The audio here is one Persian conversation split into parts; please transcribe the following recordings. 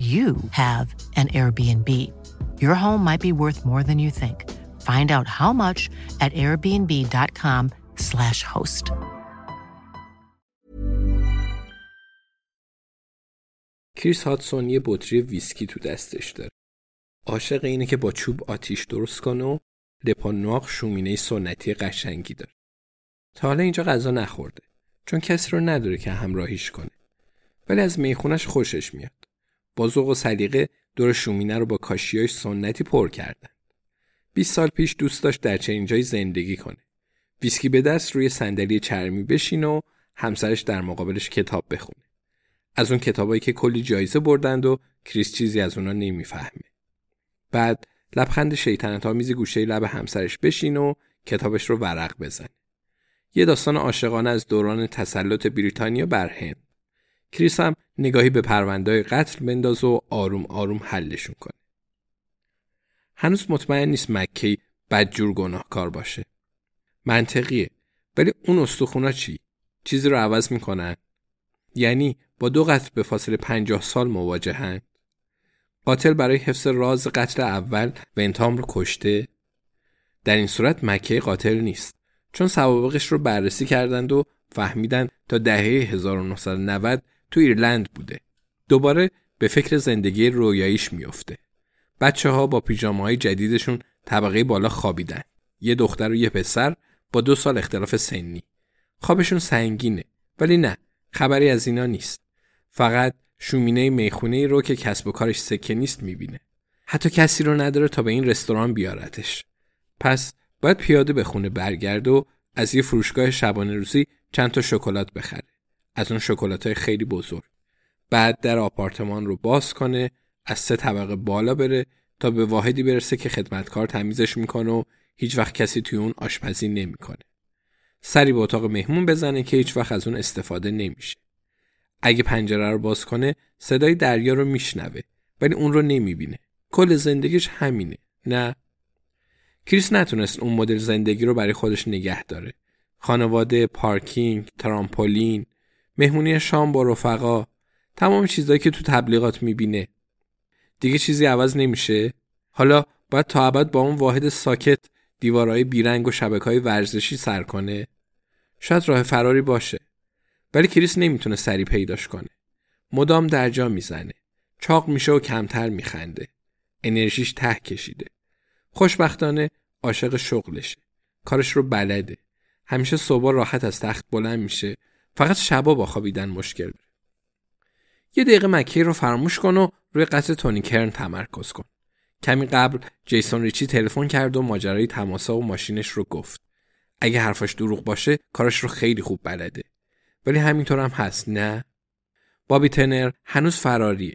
you have an Airbnb. Your home might be worth more than you think. Find out how much at airbnb.com/slash host. کریس هاتسون یه بطری ویسکی تو دستش داره. عاشق اینه که با چوب آتیش درست کنه و لپانواق شومینه سنتی قشنگی داره. تا حالا اینجا غذا نخورده چون کسی رو نداره که همراهیش کنه. ولی از میخونش خوشش میاد. با ذوق و سلیقه دور شومینه رو با کاشیای سنتی پر کردن. 20 سال پیش دوست داشت در چنین جایی زندگی کنه. ویسکی به دست روی صندلی چرمی بشین و همسرش در مقابلش کتاب بخونه. از اون کتابایی که کلی جایزه بردند و کریس چیزی از اونا نمی‌فهمه. بعد لبخند شیطنت آمیزی گوشه لب همسرش بشین و کتابش رو ورق بزنه. یه داستان عاشقانه از دوران تسلط بریتانیا بر هند. کریس هم نگاهی به پروندهای قتل بنداز و آروم آروم حلشون کنه. هنوز مطمئن نیست مکی بدجور گناهکار باشه. منطقیه. ولی اون استخونا چی؟ چیزی رو عوض می‌کنن؟ یعنی با دو قتل به فاصله پنجاه سال مواجهن؟ قاتل برای حفظ راز قتل اول و انتام رو کشته؟ در این صورت مکی قاتل نیست. چون سوابقش رو بررسی کردند و فهمیدن تا دهه 1990 تو ایرلند بوده. دوباره به فکر زندگی رویاییش میفته. بچه ها با پیژامه جدیدشون طبقه بالا خوابیدن. یه دختر و یه پسر با دو سال اختلاف سنی. خوابشون سنگینه ولی نه خبری از اینا نیست. فقط شومینه می‌خونه رو که کسب و کارش سکه نیست می‌بینه. حتی کسی رو نداره تا به این رستوران بیارتش. پس باید پیاده به خونه برگرد و از یه فروشگاه شبانه روزی چند تا شکلات بخره. از اون شکلات خیلی بزرگ. بعد در آپارتمان رو باز کنه از سه طبقه بالا بره تا به واحدی برسه که خدمتکار تمیزش می‌کنه و هیچ وقت کسی توی اون آشپزی نمی‌کنه. سری به اتاق مهمون بزنه که هیچ وقت از اون استفاده نمیشه. اگه پنجره رو باز کنه صدای دریا رو میشنوه ولی اون رو نمی‌بینه. کل زندگیش همینه. نه کریس نتونست اون مدل زندگی رو برای خودش نگه داره. خانواده، پارکینگ، ترامپولین، مهمونی شام با رفقا، تمام چیزایی که تو تبلیغات می‌بینه. دیگه چیزی عوض نمیشه؟ حالا باید تا ابد با اون واحد ساکت دیوارهای بیرنگ و شبکه های ورزشی سر کنه؟ شاید راه فراری باشه. ولی کریس نمی‌تونه سری پیداش کنه. مدام در جا می‌زنه. چاق میشه و کمتر میخنده. انرژیش ته کشیده. خوشبختانه عاشق شغلشه. کارش رو بلده. همیشه صبح راحت از تخت بلند میشه. فقط شبا با خوابیدن مشکل داره. یه دقیقه مکی رو فراموش کن و روی قتل تونی کرن تمرکز کن. کمی قبل جیسون ریچی تلفن کرد و ماجرای تماسا و ماشینش رو گفت. اگه حرفاش دروغ باشه کارش رو خیلی خوب بلده. ولی همینطور هم هست نه؟ بابی تنر هنوز فراریه.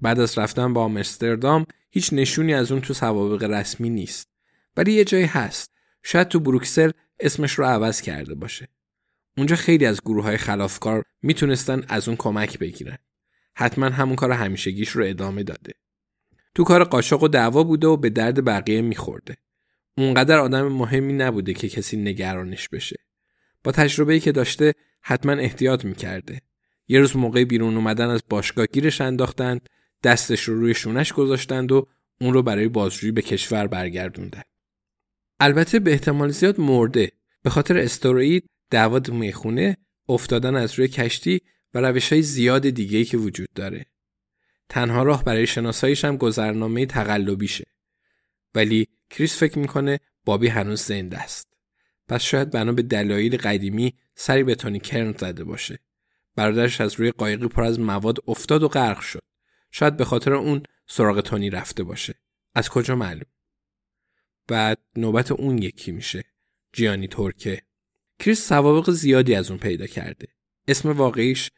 بعد از رفتن با آمستردام هیچ نشونی از اون تو سوابق رسمی نیست. ولی یه جایی هست. شاید تو بروکسل اسمش رو عوض کرده باشه. اونجا خیلی از گروه های خلافکار می‌تونستن از اون کمک بگیرن. حتما همون کار همیشگیش رو ادامه داده. تو کار قاشق و دعوا بوده و به درد بقیه میخورده. اونقدر آدم مهمی نبوده که کسی نگرانش بشه. با تجربه‌ای که داشته حتما احتیاط می‌کرده. یه روز موقع بیرون اومدن از باشگاه گیرش انداختند، دستش رو روی شونش گذاشتند و اون رو برای بازجویی به کشور برگردوندن. البته به احتمال زیاد مرده. به خاطر استروئید، دعوا می‌خونه، افتادن از روی کشتی و روش های زیاد دیگهی که وجود داره. تنها راه برای شناساییش هم گذرنامه تقلبیشه. ولی کریس فکر می‌کنه بابی هنوز زنده است. پس شاید بنا به دلایل قدیمی سری به تونی کرن زده باشه. برادرش از روی قایقی پر از مواد افتاد و غرق شد. شاید به خاطر اون سراغ تونی رفته باشه. از کجا معلوم؟ بعد نوبت اون یکی میشه. جیانی تورکه. کریس سوابق زیادی از اون پیدا کرده. اسم واقعیش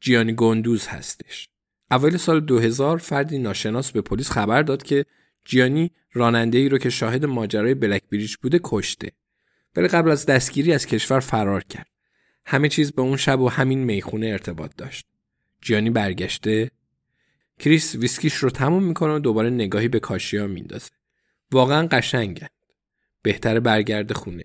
جیانی گندوز هستش. اول سال 2000 فردی ناشناس به پلیس خبر داد که جیانی راننده ای رو که شاهد ماجرای بلک بریج بوده کشته. ولی قبل از دستگیری از کشور فرار کرد. همه چیز به اون شب و همین می‌خونه ارتباط داشت. جیانی برگشته کریس ویسکیش رو تموم می‌کنه و دوباره نگاهی به کاشیا میندازه. واقعا قشنگن. بهتر برگرد خونه.